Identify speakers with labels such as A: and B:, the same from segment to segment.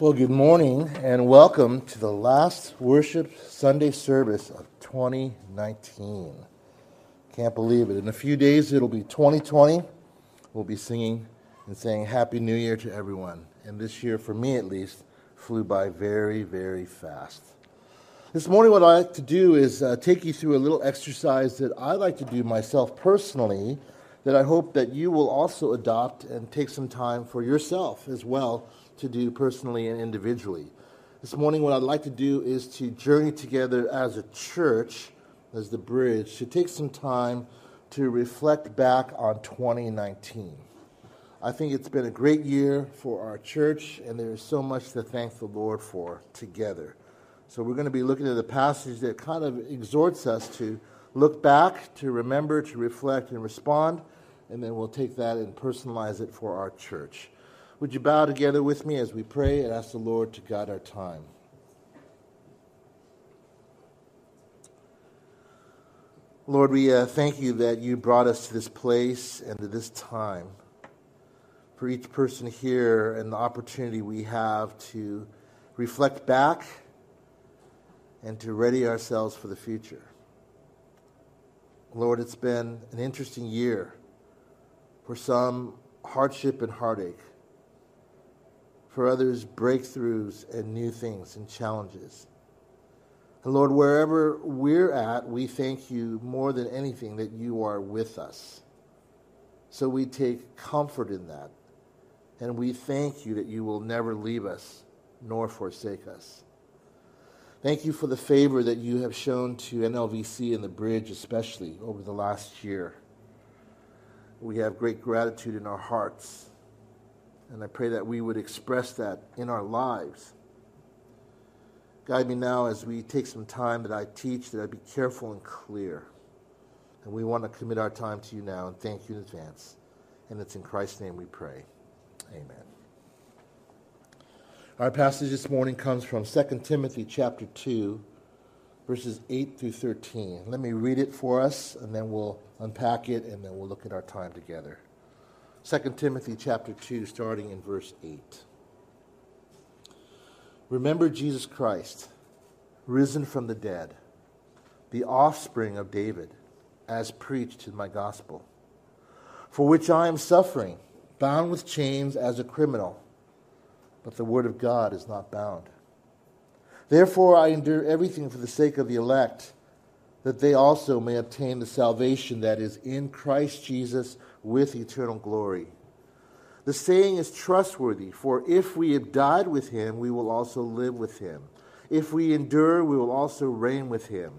A: Well, good morning and welcome to the last worship Sunday service of 2019. Can't believe it. In a few days, it'll be 2020. We'll be singing and saying Happy New Year to everyone. And this year, for me at least, flew by very, very fast. This morning, what I'd like to do is uh, take you through a little exercise that I like to do myself personally, that I hope that you will also adopt and take some time for yourself as well to do personally and individually. This morning, what I'd like to do is to journey together as a church, as the bridge, to take some time to reflect back on 2019. I think it's been a great year for our church, and there is so much to thank the Lord for together. So, we're going to be looking at a passage that kind of exhorts us to look back, to remember, to reflect, and respond, and then we'll take that and personalize it for our church. Would you bow together with me as we pray and ask the Lord to guide our time? Lord, we uh, thank you that you brought us to this place and to this time. For each person here and the opportunity we have to reflect back and to ready ourselves for the future. Lord, it's been an interesting year. For some, hardship and heartache for others breakthroughs and new things and challenges. And Lord, wherever we're at, we thank you more than anything that you are with us. So we take comfort in that. And we thank you that you will never leave us nor forsake us. Thank you for the favor that you have shown to NLVC and the bridge, especially over the last year. We have great gratitude in our hearts and I pray that we would express that in our lives. Guide me now as we take some time that I teach, that I be careful and clear. And we want to commit our time to you now and thank you in advance. And it's in Christ's name we pray. Amen. Our passage this morning comes from 2 Timothy chapter 2, verses 8 through 13. Let me read it for us, and then we'll unpack it, and then we'll look at our time together. 2 Timothy chapter 2, starting in verse 8. Remember Jesus Christ, risen from the dead, the offspring of David, as preached in my gospel, for which I am suffering, bound with chains as a criminal, but the word of God is not bound. Therefore I endure everything for the sake of the elect, that they also may obtain the salvation that is in Christ Jesus with eternal glory. The saying is trustworthy, for if we have died with him, we will also live with him. If we endure, we will also reign with him.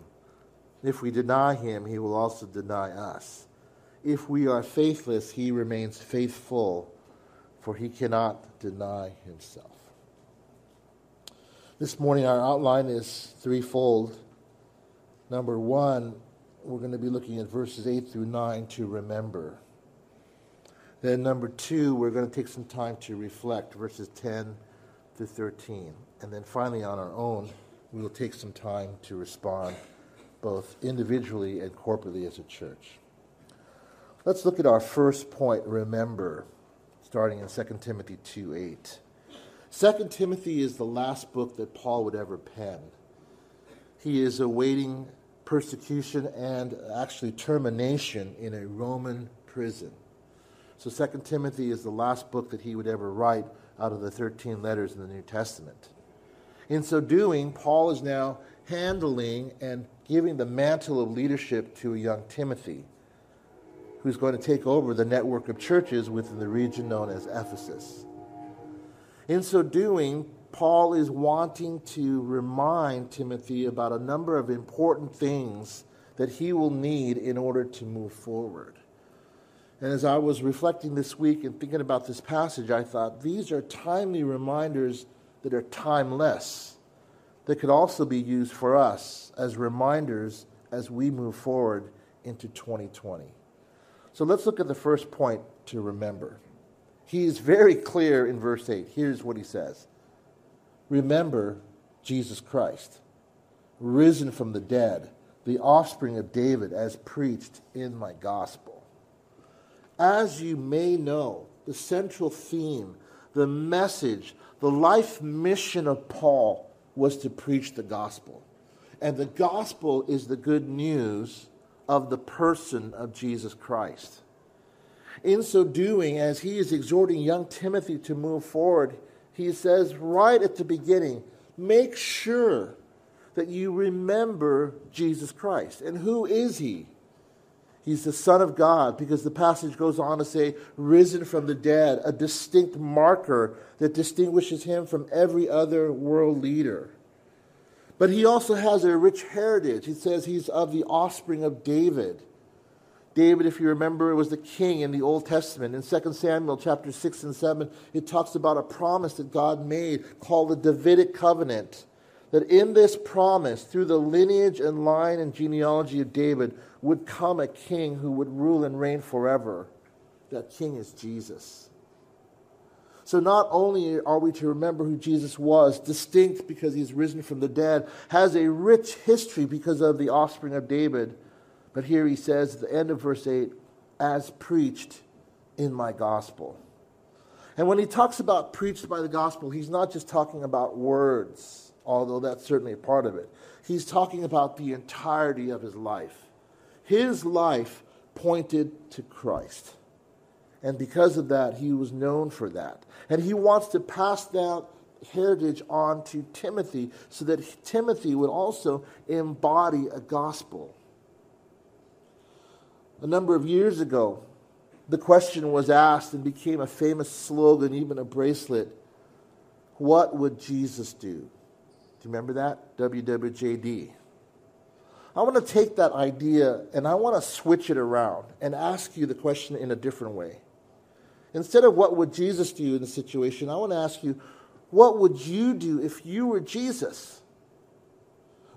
A: If we deny him, he will also deny us. If we are faithless, he remains faithful, for he cannot deny himself. This morning, our outline is threefold. Number one, we're going to be looking at verses 8 through 9 to remember. Then, number two, we're going to take some time to reflect, verses 10 to 13. And then finally, on our own, we will take some time to respond, both individually and corporately as a church. Let's look at our first point, remember, starting in 2 Timothy 2 8. 2 Timothy is the last book that Paul would ever pen. He is awaiting persecution and actually termination in a Roman prison. So Second Timothy is the last book that he would ever write out of the 13 letters in the New Testament. In so doing, Paul is now handling and giving the mantle of leadership to a young Timothy, who's going to take over the network of churches within the region known as Ephesus. In so doing, Paul is wanting to remind Timothy about a number of important things that he will need in order to move forward. And as I was reflecting this week and thinking about this passage, I thought these are timely reminders that are timeless, that could also be used for us as reminders as we move forward into 2020. So let's look at the first point to remember. He is very clear in verse 8. Here's what he says Remember Jesus Christ, risen from the dead, the offspring of David, as preached in my gospel. As you may know, the central theme the message, the life mission of Paul was to preach the gospel. And the gospel is the good news of the person of Jesus Christ. In so doing, as he is exhorting young Timothy to move forward, he says right at the beginning, make sure that you remember Jesus Christ. And who is he? He's the Son of God because the passage goes on to say, risen from the dead, a distinct marker that distinguishes him from every other world leader. But he also has a rich heritage. He says he's of the offspring of David. David, if you remember, was the king in the Old Testament. In 2 Samuel chapter 6 and 7, it talks about a promise that God made called the Davidic covenant. That in this promise, through the lineage and line and genealogy of David, would come a king who would rule and reign forever. That king is Jesus. So not only are we to remember who Jesus was, distinct because he's risen from the dead, has a rich history because of the offspring of David but here he says at the end of verse 8, as preached in my gospel. And when he talks about preached by the gospel, he's not just talking about words, although that's certainly a part of it. He's talking about the entirety of his life. His life pointed to Christ. And because of that, he was known for that. And he wants to pass that heritage on to Timothy so that Timothy would also embody a gospel a number of years ago, the question was asked and became a famous slogan, even a bracelet What would Jesus do? Do you remember that? WWJD. I want to take that idea and I want to switch it around and ask you the question in a different way. Instead of what would Jesus do in the situation, I want to ask you, what would you do if you were Jesus?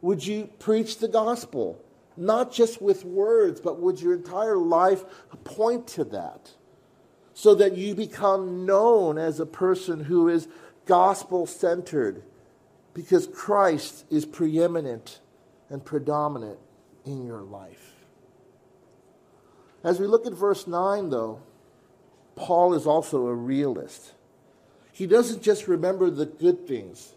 A: Would you preach the gospel? not just with words, but would your entire life point to that? So that you become known as a person who is gospel centered because Christ is preeminent and predominant in your life. As we look at verse 9, though, Paul is also a realist. He doesn't just remember the good things,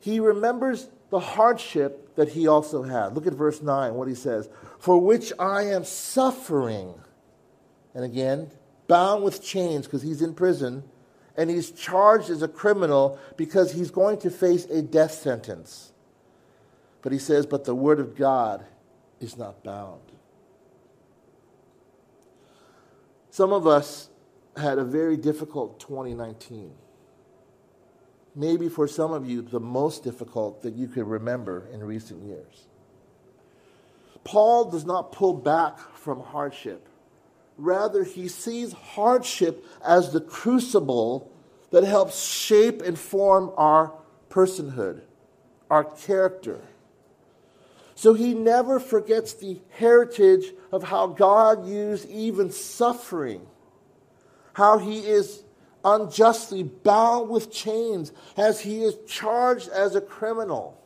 A: he remembers the hardship that he also had. Look at verse 9, what he says For which I am suffering. And again, bound with chains because he's in prison, and he's charged as a criminal because he's going to face a death sentence. But he says, But the word of God is not bound. Some of us had a very difficult 2019 maybe for some of you, the most difficult that you could remember in recent years. Paul does not pull back from hardship. Rather, he sees hardship as the crucible that helps shape and form our personhood, our character. So he never forgets the heritage of how God used even suffering, how he is unjustly bound with chains as he is charged as a criminal.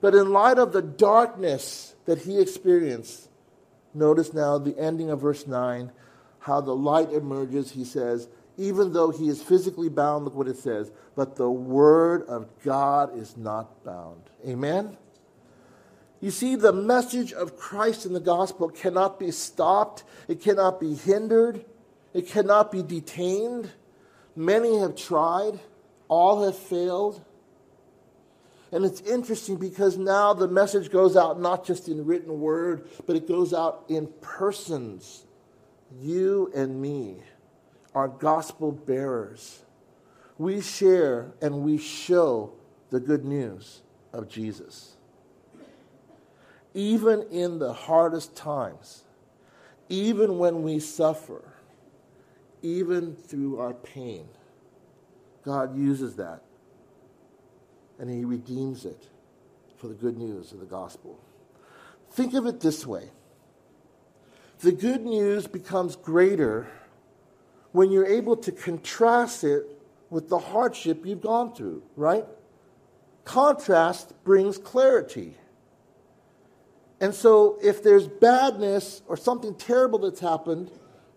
A: But in light of the darkness that he experienced, notice now the ending of verse 9, how the light emerges. He says, even though he is physically bound, look what it says, but the word of God is not bound. Amen? You see, the message of Christ in the gospel cannot be stopped, it cannot be hindered, it cannot be detained. Many have tried, all have failed. And it's interesting because now the message goes out not just in written word, but it goes out in persons. You and me are gospel bearers. We share and we show the good news of Jesus. Even in the hardest times, even when we suffer, even through our pain, God uses that and He redeems it for the good news of the gospel. Think of it this way the good news becomes greater when you're able to contrast it with the hardship you've gone through, right? Contrast brings clarity. And so, if there's badness or something terrible that's happened,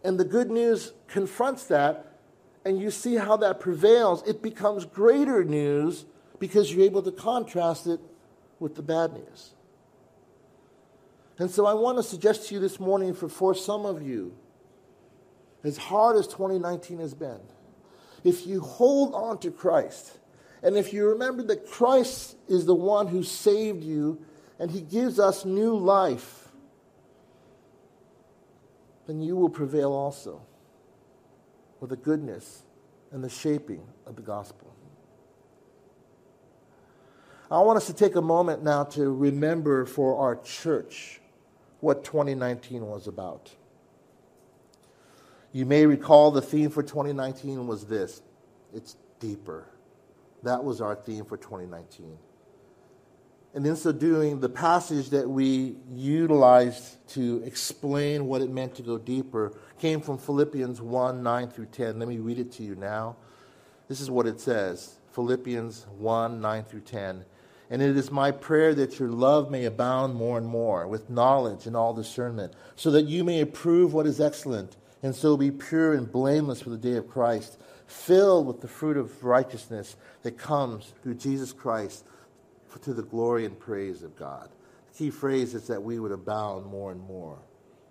A: and the good news confronts that, and you see how that prevails, it becomes greater news because you're able to contrast it with the bad news. And so I want to suggest to you this morning for, for some of you, as hard as 2019 has been, if you hold on to Christ, and if you remember that Christ is the one who saved you and he gives us new life, then you will prevail also with the goodness and the shaping of the gospel. I want us to take a moment now to remember for our church what 2019 was about. You may recall the theme for 2019 was this it's deeper. That was our theme for 2019. And in so doing, the passage that we utilized to explain what it meant to go deeper came from Philippians 1 9 through 10. Let me read it to you now. This is what it says Philippians 1 9 through 10. And it is my prayer that your love may abound more and more with knowledge and all discernment, so that you may approve what is excellent, and so be pure and blameless for the day of Christ, filled with the fruit of righteousness that comes through Jesus Christ to the glory and praise of God. The key phrase is that we would abound more and more.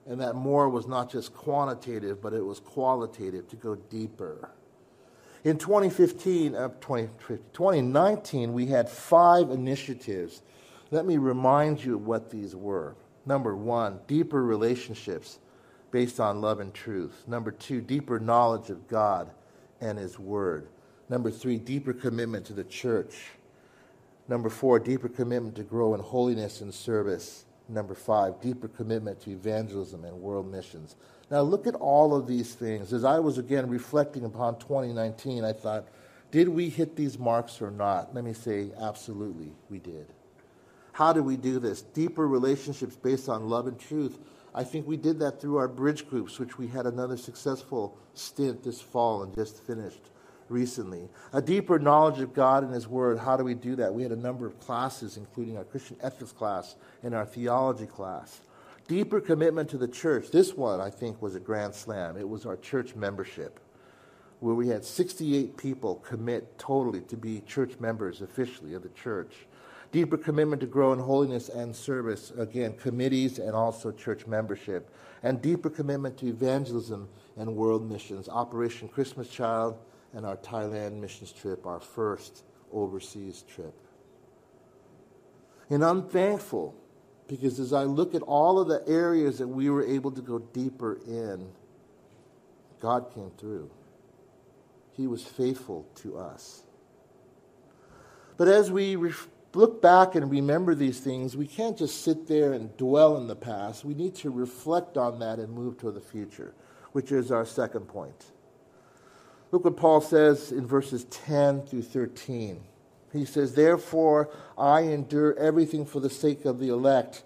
A: And that more was not just quantitative, but it was qualitative to go deeper. In 2015, uh, 2019, we had five initiatives. Let me remind you what these were. Number one, deeper relationships based on love and truth. Number two, deeper knowledge of God and His Word. Number three, deeper commitment to the church. Number four, deeper commitment to grow in holiness and service. Number five, deeper commitment to evangelism and world missions. Now, look at all of these things. As I was again reflecting upon 2019, I thought, did we hit these marks or not? Let me say, absolutely, we did. How do we do this? Deeper relationships based on love and truth. I think we did that through our bridge groups, which we had another successful stint this fall and just finished recently. A deeper knowledge of God and His Word. How do we do that? We had a number of classes, including our Christian ethics class and our theology class. Deeper commitment to the church. This one, I think, was a grand slam. It was our church membership, where we had 68 people commit totally to be church members officially of the church. Deeper commitment to grow in holiness and service. Again, committees and also church membership. And deeper commitment to evangelism and world missions. Operation Christmas Child and our Thailand missions trip, our first overseas trip. And I'm thankful because as I look at all of the areas that we were able to go deeper in, God came through. He was faithful to us. But as we look back and remember these things, we can't just sit there and dwell in the past. We need to reflect on that and move to the future, which is our second point. Look what Paul says in verses 10 through 13. He says, Therefore I endure everything for the sake of the elect,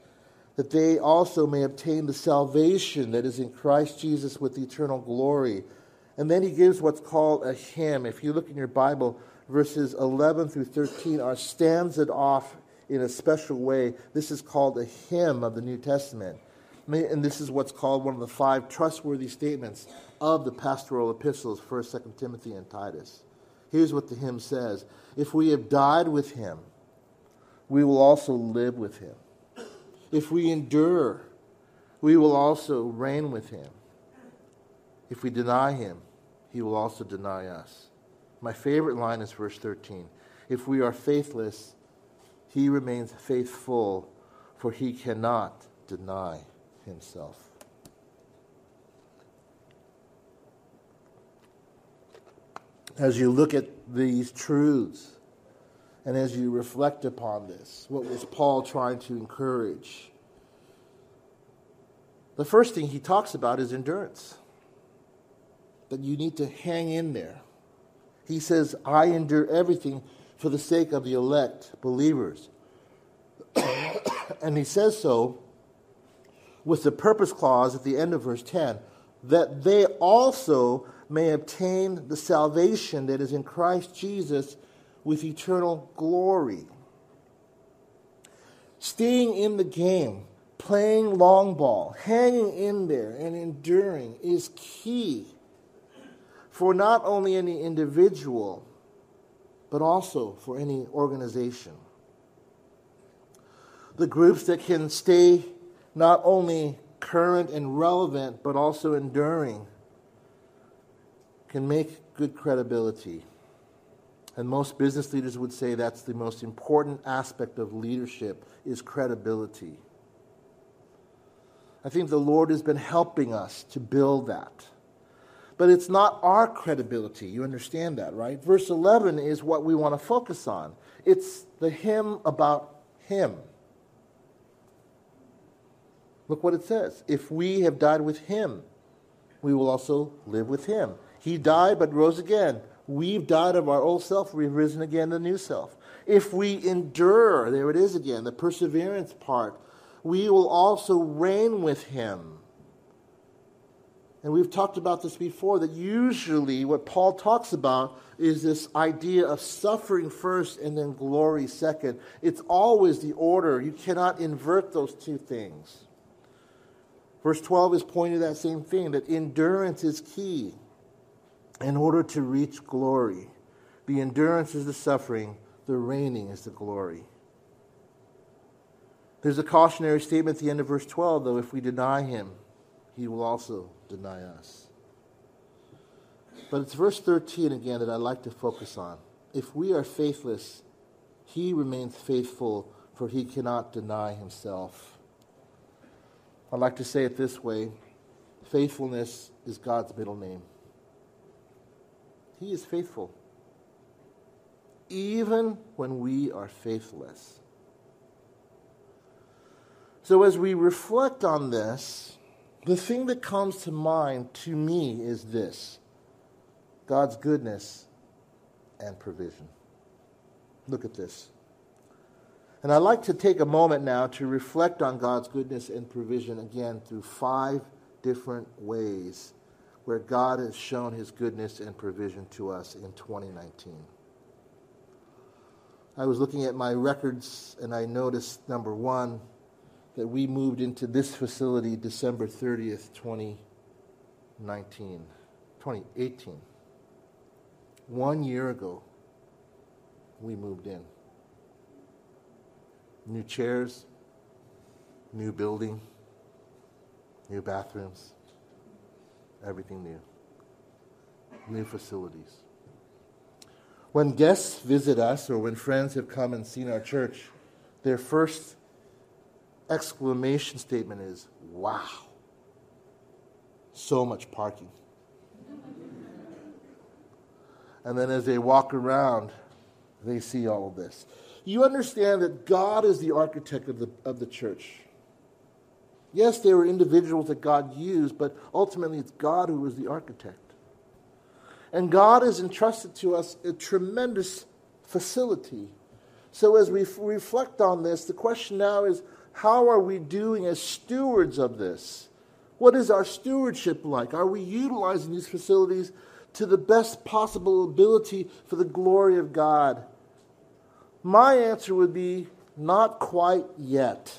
A: that they also may obtain the salvation that is in Christ Jesus with eternal glory. And then he gives what's called a hymn. If you look in your Bible, verses 11 through 13 are stanzas off in a special way. This is called a hymn of the New Testament. And this is what's called one of the five trustworthy statements of the pastoral epistles, 1st, 2nd Timothy, and Titus. Here's what the hymn says If we have died with him, we will also live with him. If we endure, we will also reign with him. If we deny him, he will also deny us. My favorite line is verse 13. If we are faithless, he remains faithful, for he cannot deny himself. As you look at these truths and as you reflect upon this, what was Paul trying to encourage? The first thing he talks about is endurance. That you need to hang in there. He says, I endure everything for the sake of the elect believers. and he says so with the purpose clause at the end of verse 10 that they also may obtain the salvation that is in Christ Jesus with eternal glory. Staying in the game, playing long ball, hanging in there, and enduring is key for not only any individual, but also for any organization. The groups that can stay not only current and relevant, but also enduring can make good credibility. And most business leaders would say that's the most important aspect of leadership is credibility. I think the Lord has been helping us to build that. But it's not our credibility. You understand that, right? Verse 11 is what we want to focus on. It's the hymn about Him. Look what it says. If we have died with Him, we will also live with Him. He died but rose again. We've died of our old self, we've risen again, the new self. If we endure, there it is again, the perseverance part, we will also reign with him. And we've talked about this before that usually what Paul talks about is this idea of suffering first and then glory second. It's always the order. You cannot invert those two things. Verse 12 is pointing to that same thing that endurance is key in order to reach glory. The endurance is the suffering, the reigning is the glory. There's a cautionary statement at the end of verse 12, though if we deny him, he will also deny us. But it's verse 13 again that I'd like to focus on. If we are faithless, he remains faithful, for he cannot deny himself. I'd like to say it this way faithfulness is God's middle name. He is faithful, even when we are faithless. So, as we reflect on this, the thing that comes to mind to me is this God's goodness and provision. Look at this. And I'd like to take a moment now to reflect on God's goodness and provision again through five different ways where God has shown his goodness and provision to us in 2019. I was looking at my records and I noticed number one, that we moved into this facility December 30th, 2019, 2018. One year ago, we moved in. New chairs, new building, new bathrooms, everything new. New facilities. When guests visit us or when friends have come and seen our church, their first exclamation statement is wow. So much parking. and then as they walk around, they see all of this. You understand that God is the architect of the, of the church. Yes, they were individuals that God used, but ultimately it's God who is the architect. And God has entrusted to us a tremendous facility. So as we f- reflect on this, the question now is how are we doing as stewards of this? What is our stewardship like? Are we utilizing these facilities to the best possible ability for the glory of God? My answer would be not quite yet.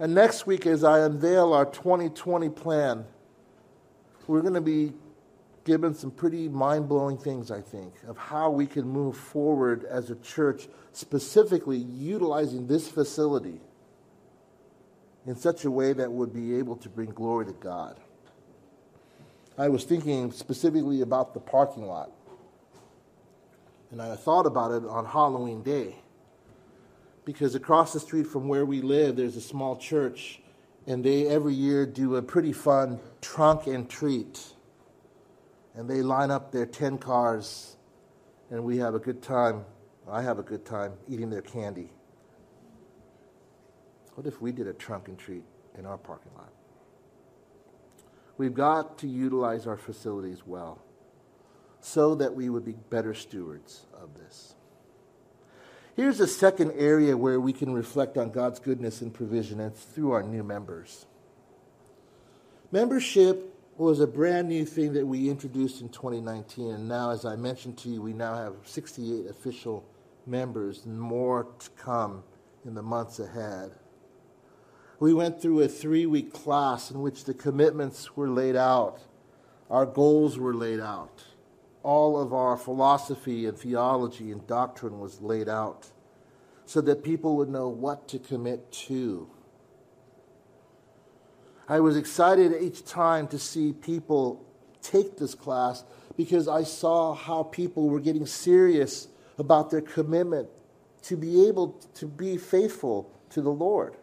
A: And next week, as I unveil our 2020 plan, we're going to be given some pretty mind blowing things, I think, of how we can move forward as a church, specifically utilizing this facility in such a way that would be able to bring glory to God. I was thinking specifically about the parking lot. And I thought about it on Halloween Day because across the street from where we live, there's a small church, and they every year do a pretty fun trunk and treat. And they line up their 10 cars, and we have a good time. I have a good time eating their candy. What if we did a trunk and treat in our parking lot? We've got to utilize our facilities well so that we would be better stewards of this. Here's a second area where we can reflect on God's goodness and provision, and it's through our new members. Membership was a brand new thing that we introduced in 2019, and now, as I mentioned to you, we now have 68 official members, and more to come in the months ahead. We went through a three week class in which the commitments were laid out our goals were laid out. All of our philosophy and theology and doctrine was laid out so that people would know what to commit to. I was excited each time to see people take this class because I saw how people were getting serious about their commitment to be able to be faithful to the Lord.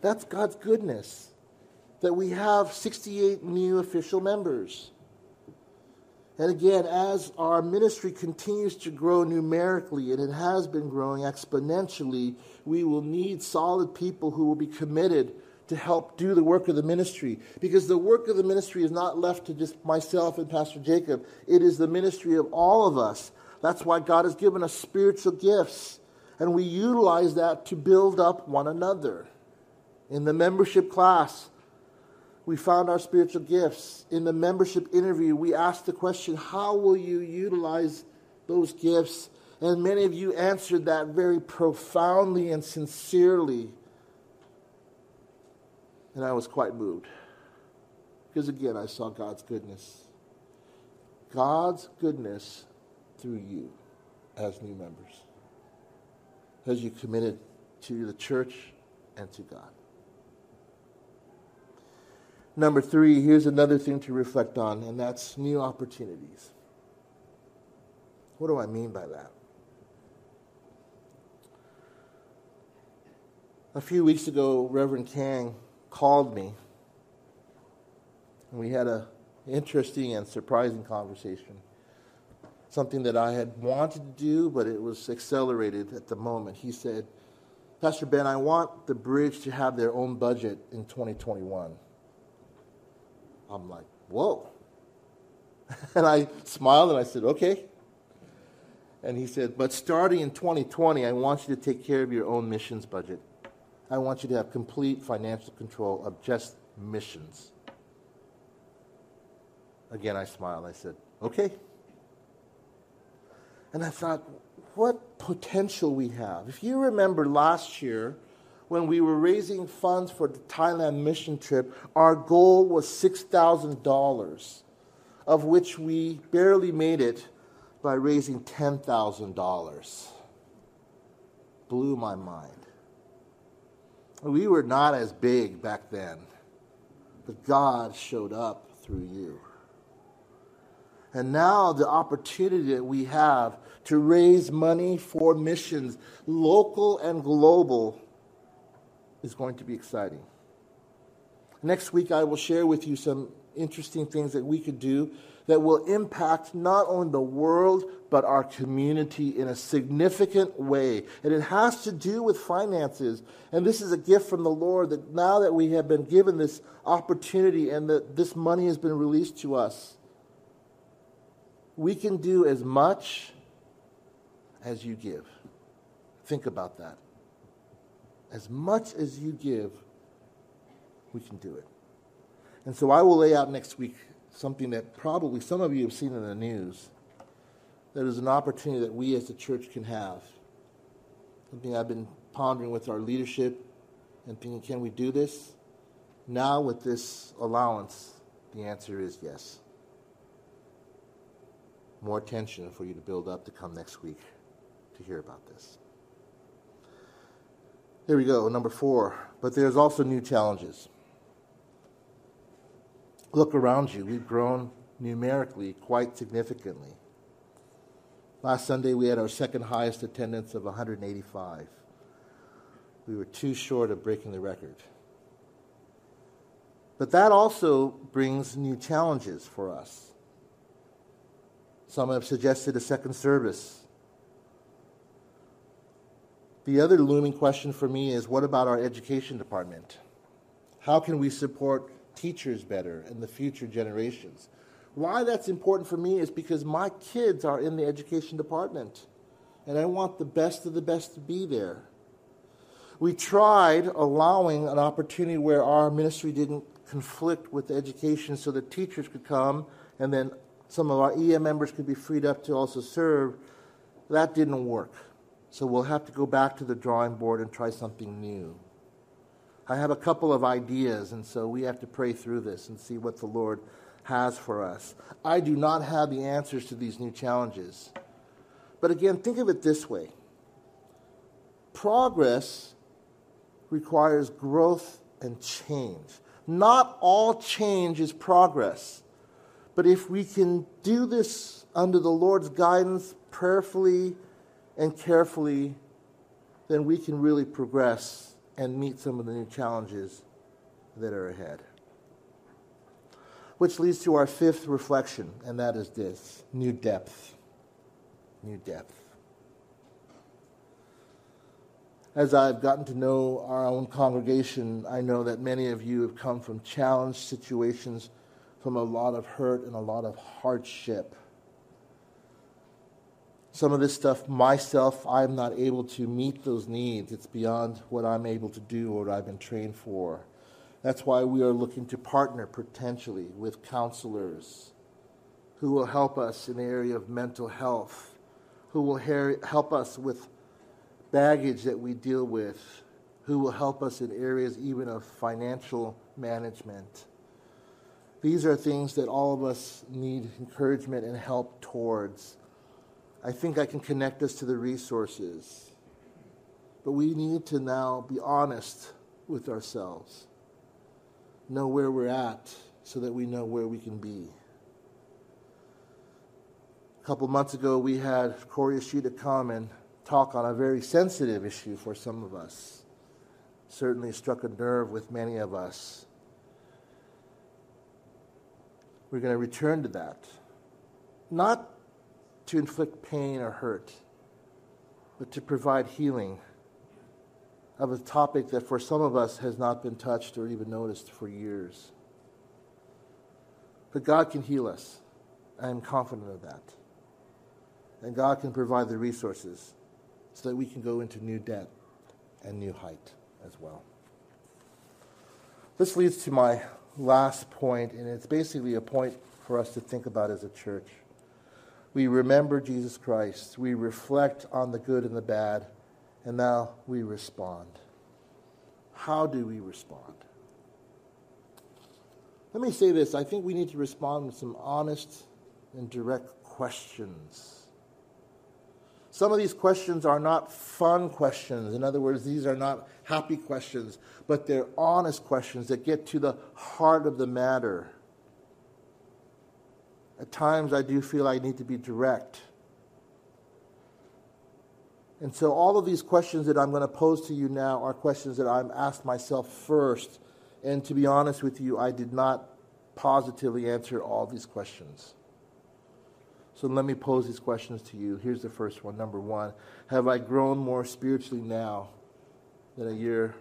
A: That's God's goodness that we have 68 new official members. And again, as our ministry continues to grow numerically, and it has been growing exponentially, we will need solid people who will be committed to help do the work of the ministry. Because the work of the ministry is not left to just myself and Pastor Jacob, it is the ministry of all of us. That's why God has given us spiritual gifts, and we utilize that to build up one another. In the membership class, we found our spiritual gifts. In the membership interview, we asked the question, How will you utilize those gifts? And many of you answered that very profoundly and sincerely. And I was quite moved. Because again, I saw God's goodness. God's goodness through you as new members. As you committed to the church and to God. Number three, here's another thing to reflect on, and that's new opportunities. What do I mean by that? A few weeks ago, Reverend Kang called me, and we had an interesting and surprising conversation. Something that I had wanted to do, but it was accelerated at the moment. He said, Pastor Ben, I want the bridge to have their own budget in 2021. I'm like, whoa. and I smiled and I said, okay. And he said, but starting in 2020, I want you to take care of your own missions budget. I want you to have complete financial control of just missions. Again, I smiled. I said, okay. And I thought, what potential we have. If you remember last year, when we were raising funds for the Thailand mission trip, our goal was $6,000, of which we barely made it by raising $10,000. Blew my mind. We were not as big back then, but God showed up through you. And now the opportunity that we have to raise money for missions, local and global, is going to be exciting. Next week, I will share with you some interesting things that we could do that will impact not only the world, but our community in a significant way. And it has to do with finances. And this is a gift from the Lord that now that we have been given this opportunity and that this money has been released to us, we can do as much as you give. Think about that. As much as you give, we can do it. And so I will lay out next week something that probably some of you have seen in the news that is an opportunity that we as a church can have. Something I've been pondering with our leadership and thinking, can we do this? Now, with this allowance, the answer is yes. More attention for you to build up to come next week to hear about this. Here we go, number four. But there's also new challenges. Look around you. We've grown numerically quite significantly. Last Sunday, we had our second highest attendance of 185. We were too short of breaking the record. But that also brings new challenges for us. Some have suggested a second service the other looming question for me is what about our education department? How can we support teachers better and the future generations? Why that's important for me is because my kids are in the education department, and I want the best of the best to be there. We tried allowing an opportunity where our ministry didn't conflict with education so that teachers could come and then some of our EM members could be freed up to also serve. That didn't work. So we'll have to go back to the drawing board and try something new. I have a couple of ideas, and so we have to pray through this and see what the Lord has for us. I do not have the answers to these new challenges. But again, think of it this way progress requires growth and change. Not all change is progress. But if we can do this under the Lord's guidance, prayerfully and carefully, then we can really progress and meet some of the new challenges that are ahead. Which leads to our fifth reflection, and that is this new depth. New depth. As I've gotten to know our own congregation, I know that many of you have come from challenged situations, from a lot of hurt and a lot of hardship. Some of this stuff, myself, I'm not able to meet those needs. It's beyond what I'm able to do or what I've been trained for. That's why we are looking to partner potentially with counselors who will help us in the area of mental health, who will help us with baggage that we deal with, who will help us in areas even of financial management. These are things that all of us need encouragement and help towards. I think I can connect us to the resources. But we need to now be honest with ourselves, know where we're at so that we know where we can be. A couple months ago, we had Corey Ashita come and talk on a very sensitive issue for some of us. Certainly struck a nerve with many of us. We're going to return to that. Not to inflict pain or hurt, but to provide healing of a topic that for some of us has not been touched or even noticed for years. But God can heal us. I am confident of that. And God can provide the resources so that we can go into new depth and new height as well. This leads to my last point, and it's basically a point for us to think about as a church. We remember Jesus Christ, we reflect on the good and the bad, and now we respond. How do we respond? Let me say this I think we need to respond with some honest and direct questions some of these questions are not fun questions. In other words, these are not happy questions, but they're honest questions that get to the heart of the matter. At times, I do feel I need to be direct. And so, all of these questions that I'm going to pose to you now are questions that I'm asked myself first. And to be honest with you, I did not positively answer all these questions. So let me pose these questions to you. Here's the first one. Number one Have I grown more spiritually now than a year,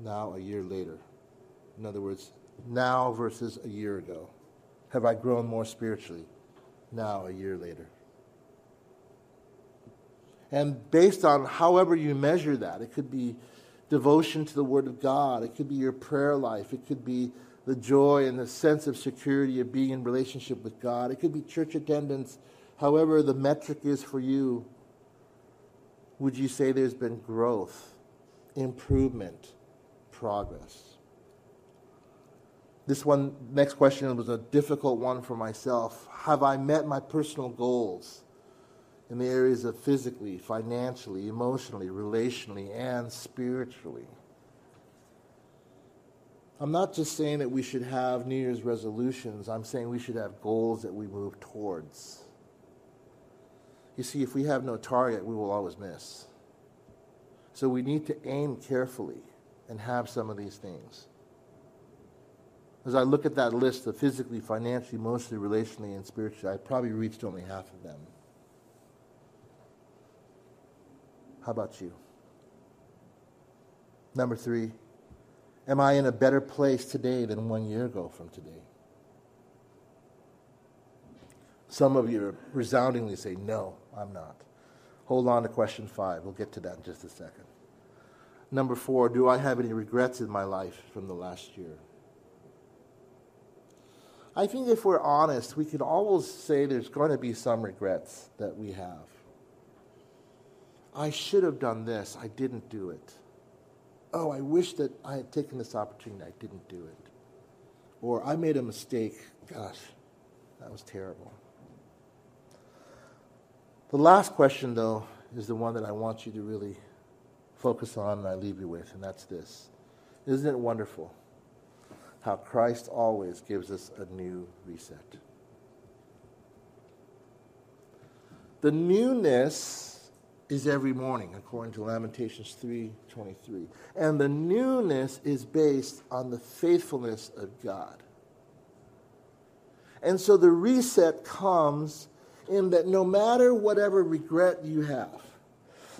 A: now a year later? In other words, now versus a year ago. Have I grown more spiritually now a year later? And based on however you measure that, it could be devotion to the Word of God, it could be your prayer life, it could be the joy and the sense of security of being in relationship with God. It could be church attendance, however, the metric is for you. Would you say there's been growth, improvement, progress? This one, next question was a difficult one for myself. Have I met my personal goals in the areas of physically, financially, emotionally, relationally, and spiritually? I'm not just saying that we should have New Year's resolutions, I'm saying we should have goals that we move towards. You see, if we have no target, we will always miss. So we need to aim carefully and have some of these things. As I look at that list of physically, financially, emotionally, relationally, and spiritually, I probably reached only half of them. How about you? Number three, Am I in a better place today than one year ago from today? Some of you resoundingly say, No, I'm not. Hold on to question five. We'll get to that in just a second. Number four, do I have any regrets in my life from the last year? I think if we're honest, we can always say there's going to be some regrets that we have. I should have done this, I didn't do it. oh, I wish that I had taken this opportunity, I didn't do it. Or I made a mistake. Gosh, that was terrible. The last question, though, is the one that I want you to really focus on and I leave you with, and that's this. Isn't it wonderful how Christ always gives us a new reset? The newness is every morning, according to Lamentations 3:23. And the newness is based on the faithfulness of God. And so the reset comes in that no matter whatever regret you have,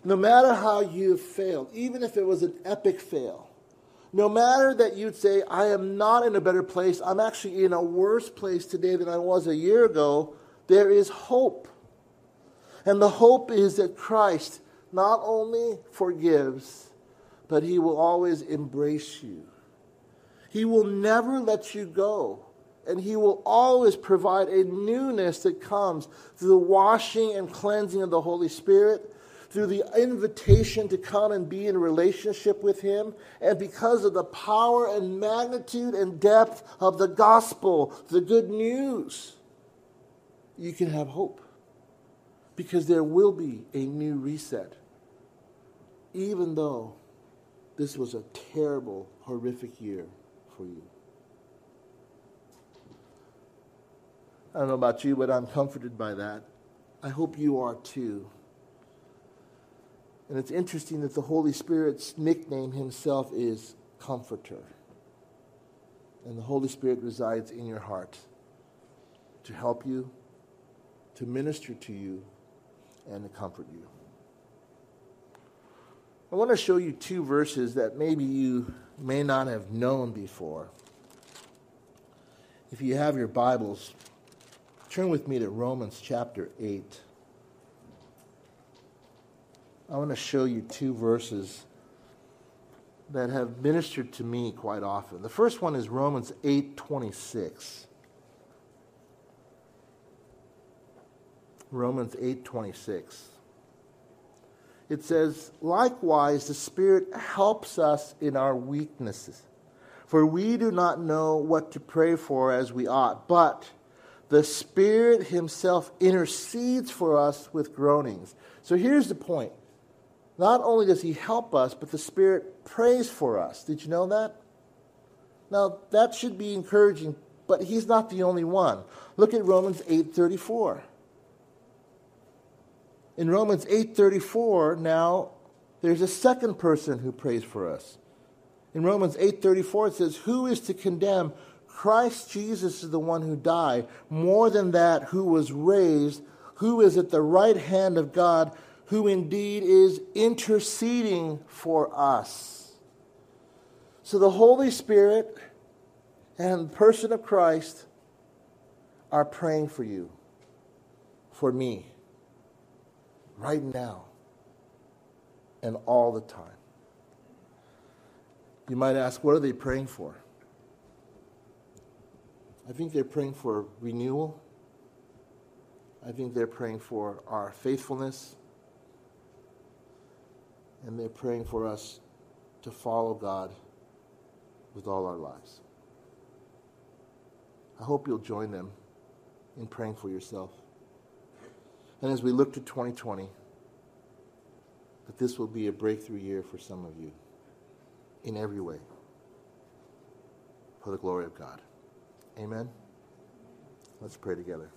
A: no matter how you've failed, even if it was an epic fail, no matter that you'd say, I am not in a better place, I'm actually in a worse place today than I was a year ago, there is hope. And the hope is that Christ not only forgives, but he will always embrace you. He will never let you go and He will always provide a newness that comes through the washing and cleansing of the Holy Spirit, through the invitation to come and be in relationship with Him, and because of the power and magnitude and depth of the gospel, the good news, you can have hope. Because there will be a new reset, even though this was a terrible, horrific year for you. I don't know about you, but I'm comforted by that. I hope you are too. And it's interesting that the Holy Spirit's nickname himself is Comforter. And the Holy Spirit resides in your heart to help you, to minister to you, and to comfort you. I want to show you two verses that maybe you may not have known before. If you have your Bibles, Turn with me to Romans chapter 8. I want to show you two verses that have ministered to me quite often. The first one is Romans 8:26. Romans 8:26. It says, "Likewise the Spirit helps us in our weaknesses, for we do not know what to pray for as we ought, but the Spirit Himself intercedes for us with groanings. So here's the point. Not only does He help us, but the Spirit prays for us. Did you know that? Now, that should be encouraging, but He's not the only one. Look at Romans 8.34. In Romans 8.34, now, there's a second person who prays for us. In Romans 8.34, it says, Who is to condemn? Christ Jesus is the one who died. More than that, who was raised, who is at the right hand of God, who indeed is interceding for us. So the Holy Spirit and the person of Christ are praying for you, for me, right now, and all the time. You might ask, what are they praying for? I think they're praying for renewal. I think they're praying for our faithfulness. And they're praying for us to follow God with all our lives. I hope you'll join them in praying for yourself. And as we look to 2020, that this will be a breakthrough year for some of you in every way for the glory of God. Amen? Let's pray together.